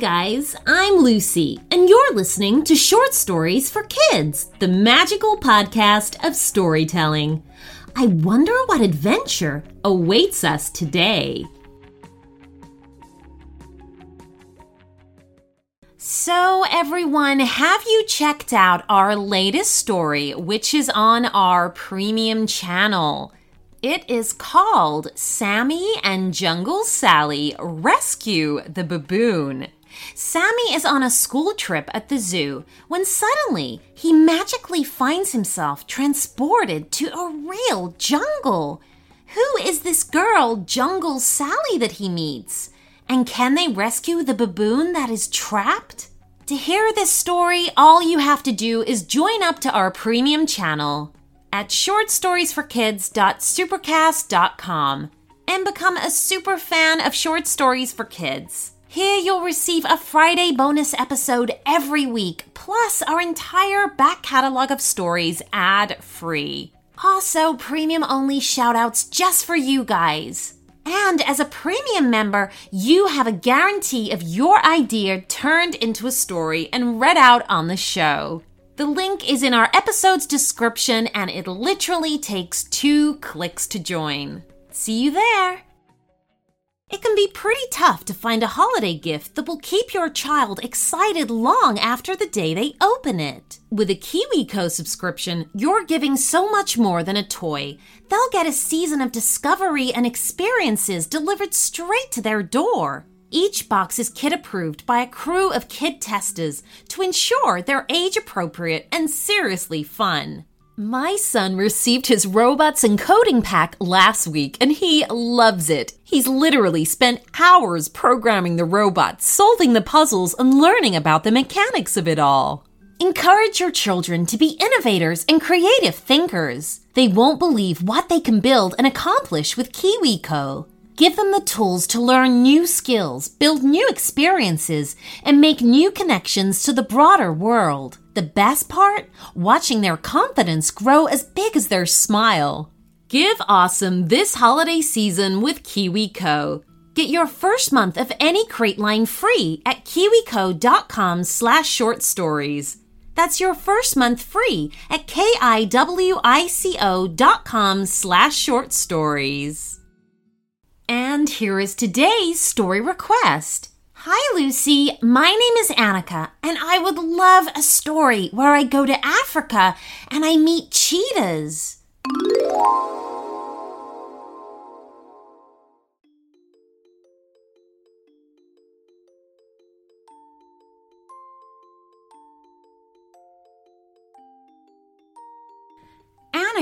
Guys, I'm Lucy, and you're listening to Short Stories for Kids, the magical podcast of storytelling. I wonder what adventure awaits us today. So, everyone, have you checked out our latest story, which is on our premium channel? It is called Sammy and Jungle Sally Rescue the Baboon. Sammy is on a school trip at the zoo when suddenly he magically finds himself transported to a real jungle. Who is this girl, Jungle Sally, that he meets? And can they rescue the baboon that is trapped? To hear this story, all you have to do is join up to our premium channel at shortstoriesforkids.supercast.com and become a super fan of short stories for kids. Here you'll receive a Friday bonus episode every week, plus our entire back catalog of stories ad free. Also, premium only shoutouts just for you guys. And as a premium member, you have a guarantee of your idea turned into a story and read out on the show. The link is in our episode's description and it literally takes two clicks to join. See you there! It can be pretty tough to find a holiday gift that will keep your child excited long after the day they open it. With a KiwiCo subscription, you're giving so much more than a toy. They'll get a season of discovery and experiences delivered straight to their door. Each box is kid approved by a crew of kid testers to ensure they're age appropriate and seriously fun. My son received his robots and coding pack last week and he loves it. He's literally spent hours programming the robots, solving the puzzles, and learning about the mechanics of it all. Encourage your children to be innovators and creative thinkers. They won't believe what they can build and accomplish with KiwiCo. Give them the tools to learn new skills, build new experiences, and make new connections to the broader world. The best part? Watching their confidence grow as big as their smile. Give awesome this holiday season with KiwiCo. Get your first month of any crate line free at kiwico.com slash short stories. That's your first month free at kiwico dot slash short stories. And here is today's story request. Hi, Lucy. My name is Annika, and I would love a story where I go to Africa and I meet cheetahs.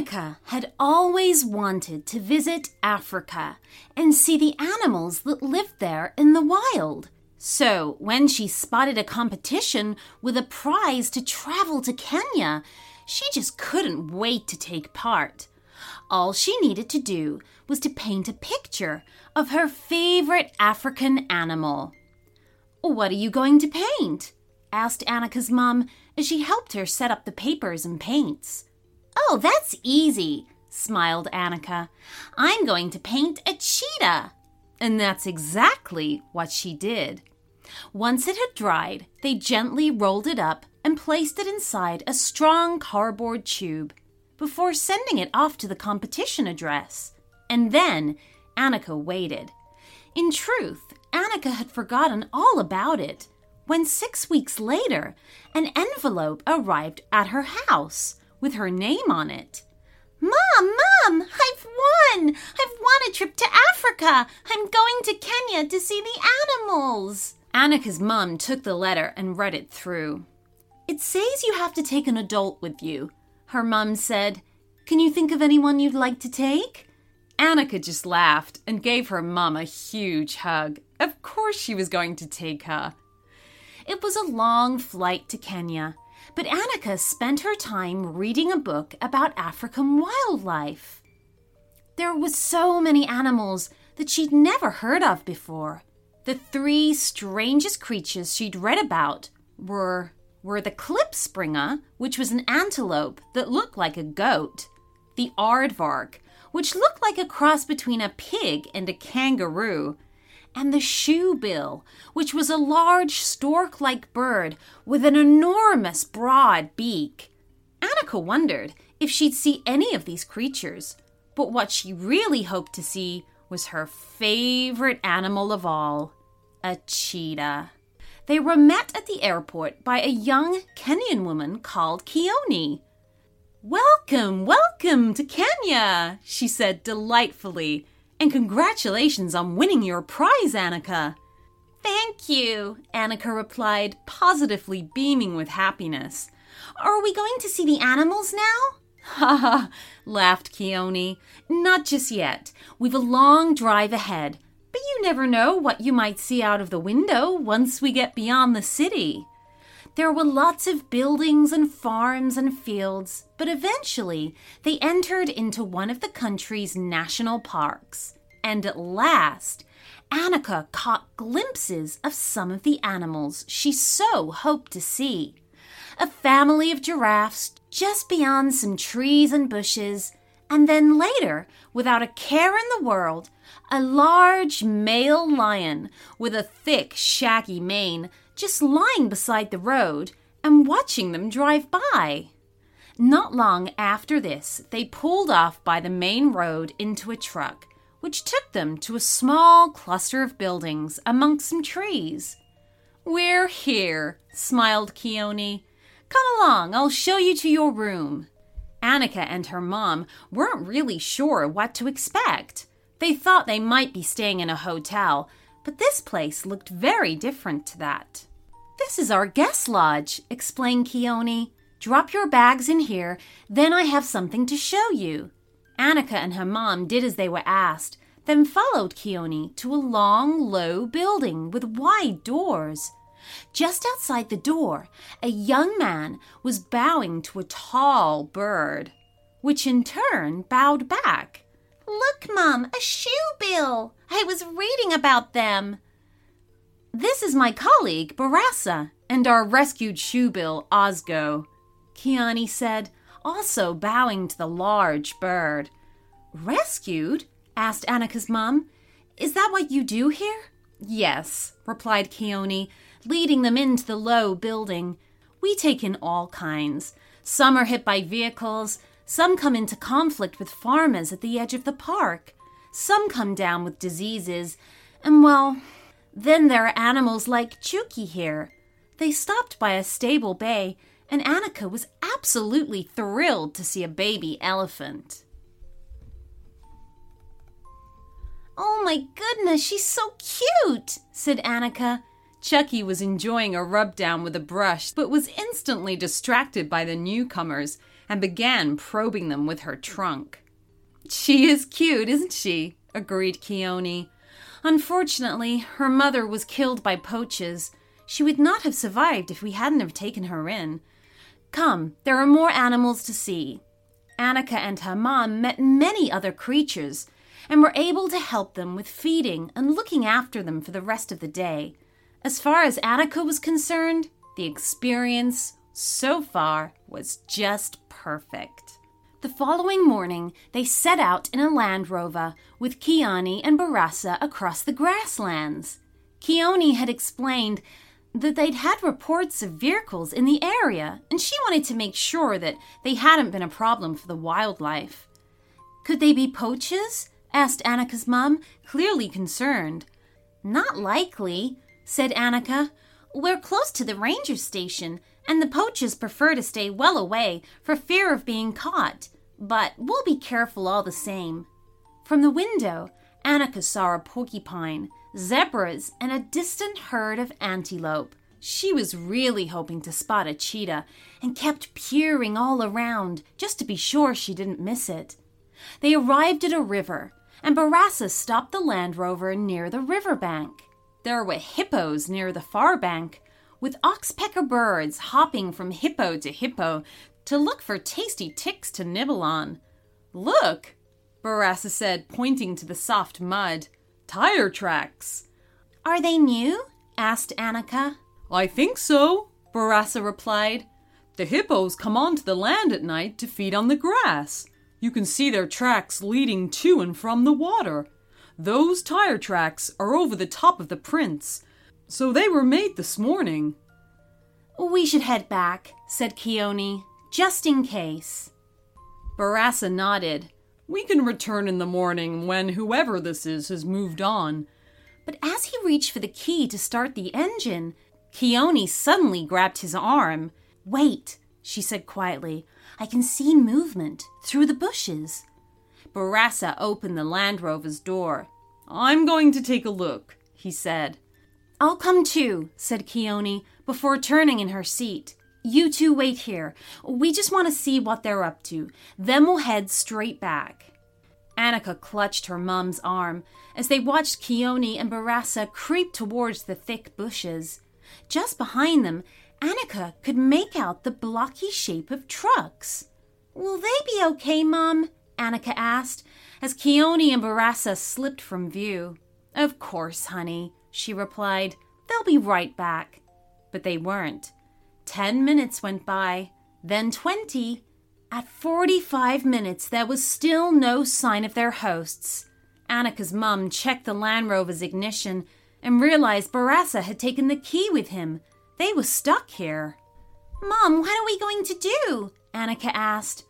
Annika had always wanted to visit Africa and see the animals that lived there in the wild. So, when she spotted a competition with a prize to travel to Kenya, she just couldn't wait to take part. All she needed to do was to paint a picture of her favorite African animal. What are you going to paint? asked Annika's mom as she helped her set up the papers and paints. Oh, that's easy, smiled Annika. I'm going to paint a cheetah. And that's exactly what she did. Once it had dried, they gently rolled it up and placed it inside a strong cardboard tube before sending it off to the competition address. And then Annika waited. In truth, Annika had forgotten all about it when six weeks later an envelope arrived at her house with her name on it. Mom, Mom, I've won! I've won a trip to Africa! I'm going to Kenya to see the animals! Annika's mom took the letter and read it through. It says you have to take an adult with you. Her mom said, Can you think of anyone you'd like to take? Annika just laughed and gave her mom a huge hug. Of course she was going to take her. It was a long flight to Kenya, but Annika spent her time reading a book about African wildlife. There were so many animals that she'd never heard of before. The three strangest creatures she'd read about were were the klipspringer, which was an antelope that looked like a goat, the aardvark, which looked like a cross between a pig and a kangaroo, and the shoebill, which was a large stork like bird with an enormous broad beak. Annika wondered if she'd see any of these creatures, but what she really hoped to see was her favorite animal of all a cheetah. They were met at the airport by a young Kenyan woman called Keone. Welcome, welcome to Kenya, she said delightfully, and congratulations on winning your prize, Annika. Thank you, Annika replied, positively beaming with happiness. Are we going to see the animals now? Ha ha, laughed Keone. Not just yet. We've a long drive ahead, but you never know what you might see out of the window once we get beyond the city. There were lots of buildings and farms and fields, but eventually they entered into one of the country's national parks. And at last, Annika caught glimpses of some of the animals she so hoped to see. A family of giraffes just beyond some trees and bushes, and then later, without a care in the world, a large male lion with a thick, shaggy mane just lying beside the road and watching them drive by. Not long after this, they pulled off by the main road into a truck, which took them to a small cluster of buildings amongst some trees. We're here, smiled Keone. Come along, I'll show you to your room. Annika and her mom weren't really sure what to expect. They thought they might be staying in a hotel, but this place looked very different to that. This is our guest lodge, explained Keone. Drop your bags in here, then I have something to show you. Annika and her mom did as they were asked, then followed Keone to a long, low building with wide doors. Just outside the door, a young man was bowing to a tall bird, which in turn bowed back. Look, Mum, a shoebill! I was reading about them. This is my colleague, Barassa, and our rescued shoebill, Osgo, Keone said, also bowing to the large bird. Rescued? asked Annika's mum. Is that what you do here? Yes, replied Keone, leading them into the low building. We take in all kinds. Some are hit by vehicles, some come into conflict with farmers at the edge of the park, some come down with diseases, and well, then there are animals like Chuki here. They stopped by a stable bay, and Annika was absolutely thrilled to see a baby elephant. Oh my goodness, she's so cute, said Annika. Chucky was enjoying a rub down with a brush, but was instantly distracted by the newcomers and began probing them with her trunk. She is cute, isn't she? agreed Keone. Unfortunately, her mother was killed by poachers. She would not have survived if we hadn't have taken her in. Come, there are more animals to see. Annika and her mom met many other creatures and were able to help them with feeding and looking after them for the rest of the day. As far as Annika was concerned, the experience so far was just perfect. The following morning, they set out in a Land Rover with Keone and Barassa across the grasslands. Keone had explained that they'd had reports of vehicles in the area, and she wanted to make sure that they hadn't been a problem for the wildlife. Could they be poachers? asked Annika's mum, clearly concerned. Not likely, said Annika. We're close to the ranger station, and the poachers prefer to stay well away for fear of being caught. But we'll be careful all the same. From the window, Annika saw a porcupine, zebras, and a distant herd of antelope. She was really hoping to spot a cheetah and kept peering all around just to be sure she didn't miss it. They arrived at a river, and Barassa stopped the Land Rover near the river bank. There were hippos near the far bank, with oxpecker birds hopping from hippo to hippo to look for tasty ticks to nibble on. Look, Barassa said, pointing to the soft mud. Tire tracks. Are they new? asked Annika. I think so, Barassa replied. The hippos come onto the land at night to feed on the grass. You can see their tracks leading to and from the water. Those tire tracks are over the top of the prints, so they were made this morning. We should head back, said Keone, just in case. Barassa nodded. We can return in the morning when whoever this is has moved on. But as he reached for the key to start the engine, Keone suddenly grabbed his arm. Wait, she said quietly. I can see movement through the bushes. Barassa opened the Land Rover's door. I'm going to take a look, he said. I'll come too, said Keone before turning in her seat. You two wait here. We just want to see what they're up to. Then we'll head straight back. Annika clutched her mum's arm as they watched Keone and Barassa creep towards the thick bushes. Just behind them, Annika could make out the blocky shape of trucks. Will they be okay, Mum? Annika asked as Keone and Barassa slipped from view. Of course, honey, she replied. They'll be right back. But they weren't. Ten minutes went by, then twenty. At forty five minutes, there was still no sign of their hosts. Annika's mum checked the Land Rover's ignition and realized Barassa had taken the key with him. They were stuck here. Mom, what are we going to do? Annika asked.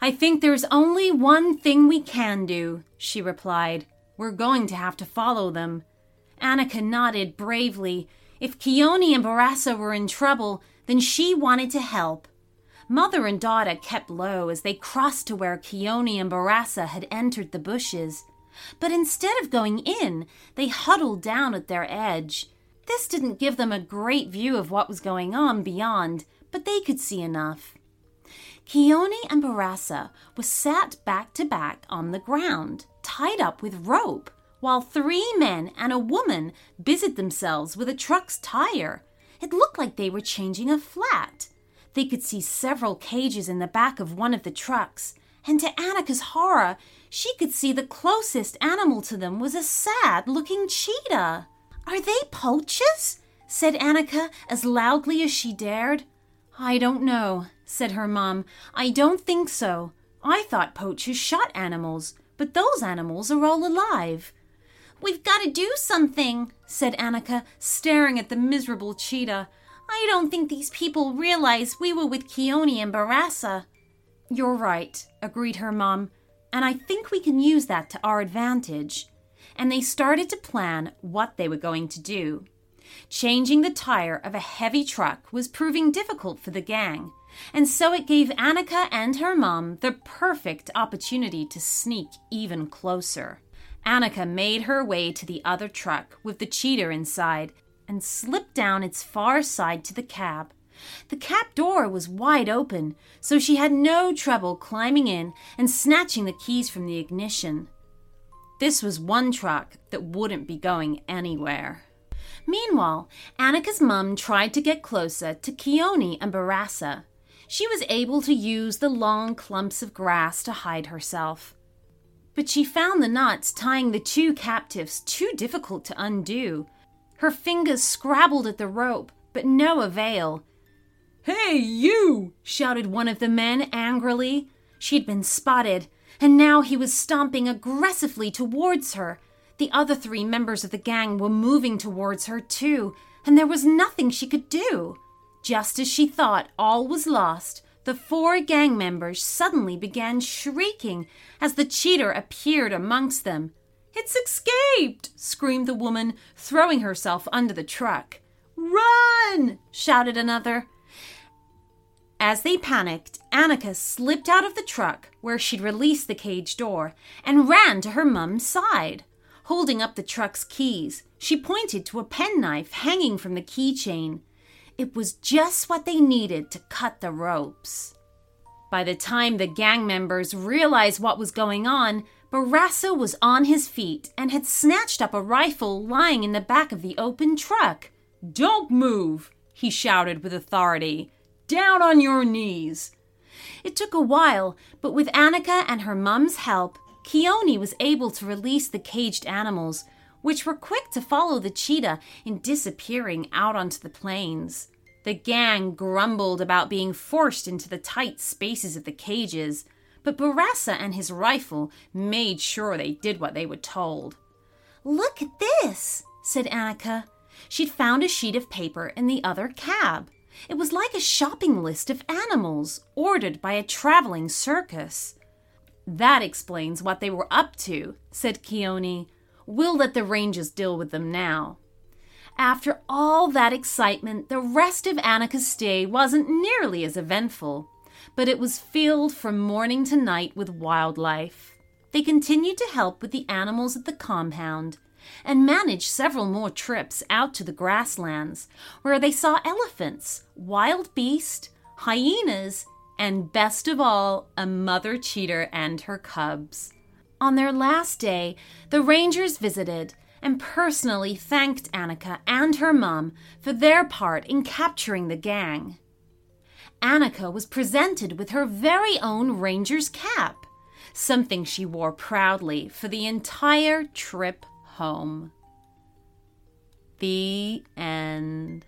I think there's only one thing we can do, she replied. We're going to have to follow them. Annika nodded bravely. If Keone and Barassa were in trouble, then she wanted to help. Mother and daughter kept low as they crossed to where Keone and Barassa had entered the bushes. But instead of going in, they huddled down at their edge. This didn't give them a great view of what was going on beyond, but they could see enough. Keone and Barassa were sat back to back on the ground, tied up with rope, while three men and a woman busied themselves with a truck's tire. It looked like they were changing a flat. They could see several cages in the back of one of the trucks, and to Annika's horror, she could see the closest animal to them was a sad looking cheetah. Are they poachers? said Annika as loudly as she dared. I don't know, said her mom. I don't think so. I thought poachers shot animals, but those animals are all alive. We've got to do something, said Annika, staring at the miserable cheetah. I don't think these people realize we were with Keone and Barassa. You're right, agreed her mom, and I think we can use that to our advantage. And they started to plan what they were going to do. Changing the tire of a heavy truck was proving difficult for the gang, and so it gave Annika and her mom the perfect opportunity to sneak even closer. Annika made her way to the other truck with the cheetah inside and slipped down its far side to the cab. The cab door was wide open, so she had no trouble climbing in and snatching the keys from the ignition. This was one truck that wouldn't be going anywhere. Meanwhile, Annika's mum tried to get closer to Keone and Barassa. She was able to use the long clumps of grass to hide herself. But she found the knots tying the two captives too difficult to undo. Her fingers scrabbled at the rope, but no avail. Hey, you! shouted one of the men angrily. She'd been spotted, and now he was stomping aggressively towards her. The other three members of the gang were moving towards her, too, and there was nothing she could do. Just as she thought all was lost, the four gang members suddenly began shrieking as the cheetah appeared amongst them. It's escaped! screamed the woman, throwing herself under the truck. Run! shouted another. As they panicked, Annika slipped out of the truck where she'd released the cage door and ran to her mum's side. Holding up the truck's keys, she pointed to a penknife hanging from the keychain. It was just what they needed to cut the ropes. By the time the gang members realized what was going on, Barassa was on his feet and had snatched up a rifle lying in the back of the open truck. Don't move, he shouted with authority. Down on your knees. It took a while, but with Annika and her mum's help, Keone was able to release the caged animals which were quick to follow the cheetah in disappearing out onto the plains. The gang grumbled about being forced into the tight spaces of the cages, but Barassa and his rifle made sure they did what they were told. Look at this, said Annika. She'd found a sheet of paper in the other cab. It was like a shopping list of animals ordered by a traveling circus. That explains what they were up to, said Keone. We'll let the rangers deal with them now. After all that excitement, the rest of Annika's stay wasn't nearly as eventful, but it was filled from morning to night with wildlife. They continued to help with the animals at the compound and managed several more trips out to the grasslands, where they saw elephants, wildebeests, hyenas, and best of all, a mother cheetah and her cubs. On their last day, the rangers visited and personally thanked Annika and her mum for their part in capturing the gang. Annika was presented with her very own ranger's cap, something she wore proudly for the entire trip home. The end.